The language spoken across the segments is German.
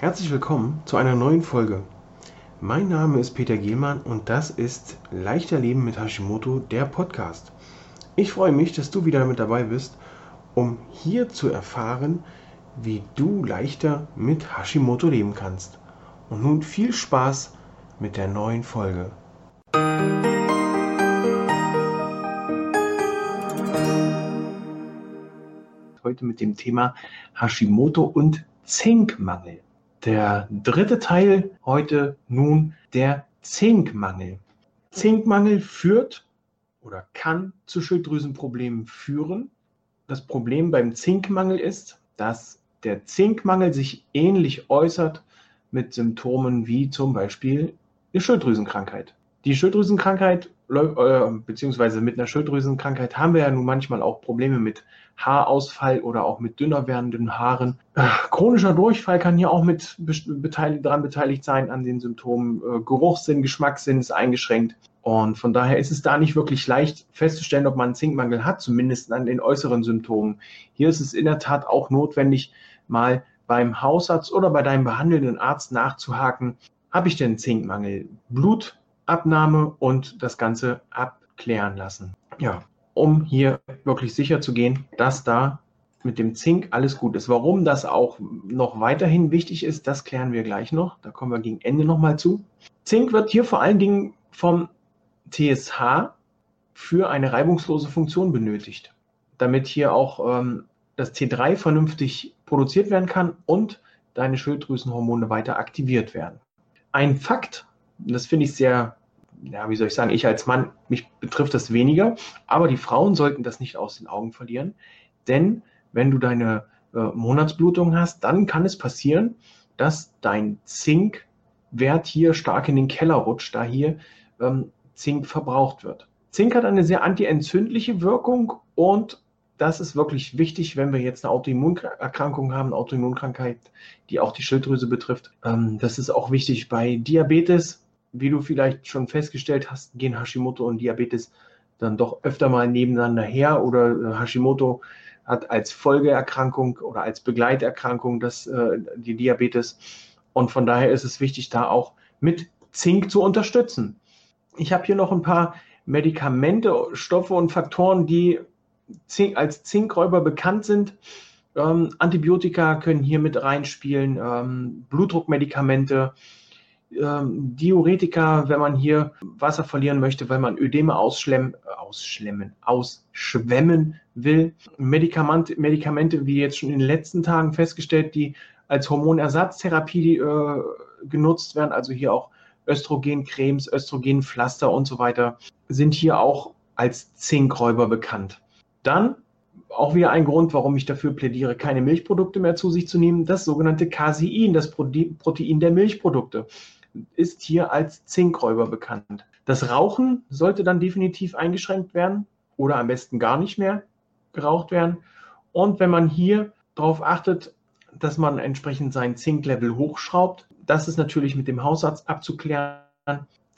Herzlich willkommen zu einer neuen Folge. Mein Name ist Peter Gielmann und das ist Leichter Leben mit Hashimoto, der Podcast. Ich freue mich, dass du wieder mit dabei bist, um hier zu erfahren, wie du leichter mit Hashimoto leben kannst. Und nun viel Spaß mit der neuen Folge. Heute mit dem Thema Hashimoto und Zinkmangel. Der dritte Teil heute nun der Zinkmangel. Zinkmangel führt oder kann zu Schilddrüsenproblemen führen. Das Problem beim Zinkmangel ist, dass der Zinkmangel sich ähnlich äußert mit Symptomen wie zum Beispiel eine Schilddrüsenkrankheit. Die Schilddrüsenkrankheit, äh, beziehungsweise mit einer Schilddrüsenkrankheit haben wir ja nun manchmal auch Probleme mit Haarausfall oder auch mit dünner werdenden Haaren. Äh, chronischer Durchfall kann hier auch mit beteiligt, daran beteiligt sein an den Symptomen. Äh, Geruchssinn, Geschmackssinn ist eingeschränkt. Und von daher ist es da nicht wirklich leicht festzustellen, ob man einen Zinkmangel hat, zumindest an den äußeren Symptomen. Hier ist es in der Tat auch notwendig, mal beim Hausarzt oder bei deinem behandelnden Arzt nachzuhaken, habe ich denn Zinkmangel? Blutabnahme und das Ganze abklären lassen. Ja, um hier wirklich sicher zu gehen, dass da mit dem Zink alles gut ist. Warum das auch noch weiterhin wichtig ist, das klären wir gleich noch. Da kommen wir gegen Ende nochmal zu. Zink wird hier vor allen Dingen vom TSH für eine reibungslose Funktion benötigt, damit hier auch ähm, das T3 vernünftig produziert werden kann und deine Schilddrüsenhormone weiter aktiviert werden. Ein Fakt, das finde ich sehr, ja, wie soll ich sagen, ich als Mann, mich betrifft das weniger, aber die Frauen sollten das nicht aus den Augen verlieren, denn wenn du deine äh, Monatsblutung hast, dann kann es passieren, dass dein Zinkwert hier stark in den Keller rutscht, da hier ähm, Zink verbraucht wird. Zink hat eine sehr antientzündliche Wirkung und das ist wirklich wichtig, wenn wir jetzt eine Autoimmunerkrankung haben, eine Autoimmunkrankheit, die auch die Schilddrüse betrifft. Ähm, das ist auch wichtig bei Diabetes. Wie du vielleicht schon festgestellt hast, gehen Hashimoto und Diabetes dann doch öfter mal nebeneinander her oder äh, Hashimoto hat als Folgeerkrankung oder als Begleiterkrankung das, äh, die Diabetes. Und von daher ist es wichtig, da auch mit Zink zu unterstützen. Ich habe hier noch ein paar Medikamente, Stoffe und Faktoren, die Zink, als Zinkräuber bekannt sind. Ähm, Antibiotika können hier mit reinspielen, ähm, Blutdruckmedikamente, ähm, Diuretika, wenn man hier Wasser verlieren möchte, weil man Ödeme ausschlemmen, ausschlemmen, ausschwemmen will. Medikamente, Medikamente, wie jetzt schon in den letzten Tagen festgestellt, die als Hormonersatztherapie äh, genutzt werden, also hier auch Östrogencremes, Östrogenpflaster und so weiter, sind hier auch als Zinkräuber bekannt. Dann auch wieder ein Grund, warum ich dafür plädiere, keine Milchprodukte mehr zu sich zu nehmen, das sogenannte Casein, das Protein der Milchprodukte, ist hier als Zinkräuber bekannt. Das Rauchen sollte dann definitiv eingeschränkt werden oder am besten gar nicht mehr geraucht werden. Und wenn man hier darauf achtet, dass man entsprechend sein Zinklevel hochschraubt, das ist natürlich mit dem Hausarzt abzuklären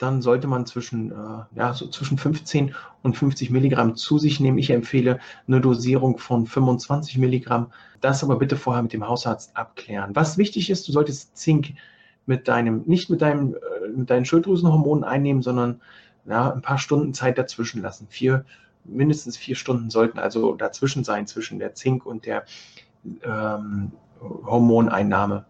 dann sollte man zwischen, äh, ja, so zwischen 15 und 50 Milligramm zu sich nehmen. Ich empfehle eine Dosierung von 25 Milligramm. Das aber bitte vorher mit dem Hausarzt abklären. Was wichtig ist, du solltest Zink mit deinem, nicht mit deinem, äh, mit deinen Schilddrüsenhormonen einnehmen, sondern ja, ein paar Stunden Zeit dazwischen lassen. Vier, mindestens vier Stunden sollten also dazwischen sein, zwischen der Zink und der ähm, Hormoneinnahme.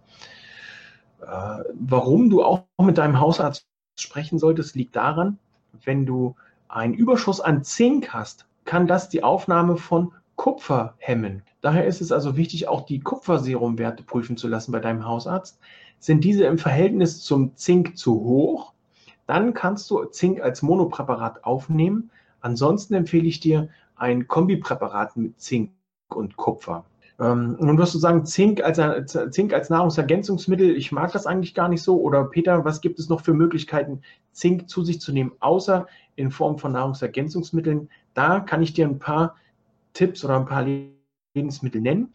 Äh, warum du auch mit deinem Hausarzt sprechen solltest, liegt daran, wenn du einen Überschuss an Zink hast, kann das die Aufnahme von Kupfer hemmen. Daher ist es also wichtig, auch die Kupferserumwerte prüfen zu lassen bei deinem Hausarzt. Sind diese im Verhältnis zum Zink zu hoch, dann kannst du Zink als Monopräparat aufnehmen. Ansonsten empfehle ich dir ein Kombipräparat mit Zink und Kupfer. Ähm, nun wirst du sagen, Zink als, Zink als Nahrungsergänzungsmittel, ich mag das eigentlich gar nicht so. Oder Peter, was gibt es noch für Möglichkeiten, Zink zu sich zu nehmen, außer in Form von Nahrungsergänzungsmitteln? Da kann ich dir ein paar Tipps oder ein paar Lebensmittel nennen.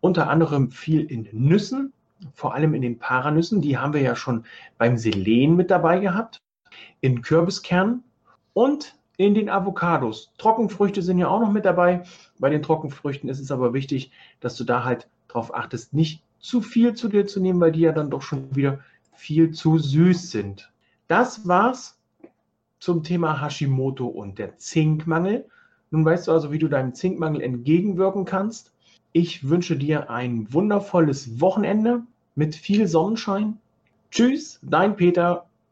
Unter anderem viel in Nüssen, vor allem in den Paranüssen. Die haben wir ja schon beim Selen mit dabei gehabt. In Kürbiskernen und in den Avocados. Trockenfrüchte sind ja auch noch mit dabei. Bei den Trockenfrüchten ist es aber wichtig, dass du da halt darauf achtest, nicht zu viel zu dir zu nehmen, weil die ja dann doch schon wieder viel zu süß sind. Das war's zum Thema Hashimoto und der Zinkmangel. Nun weißt du also, wie du deinem Zinkmangel entgegenwirken kannst. Ich wünsche dir ein wundervolles Wochenende mit viel Sonnenschein. Tschüss, dein Peter.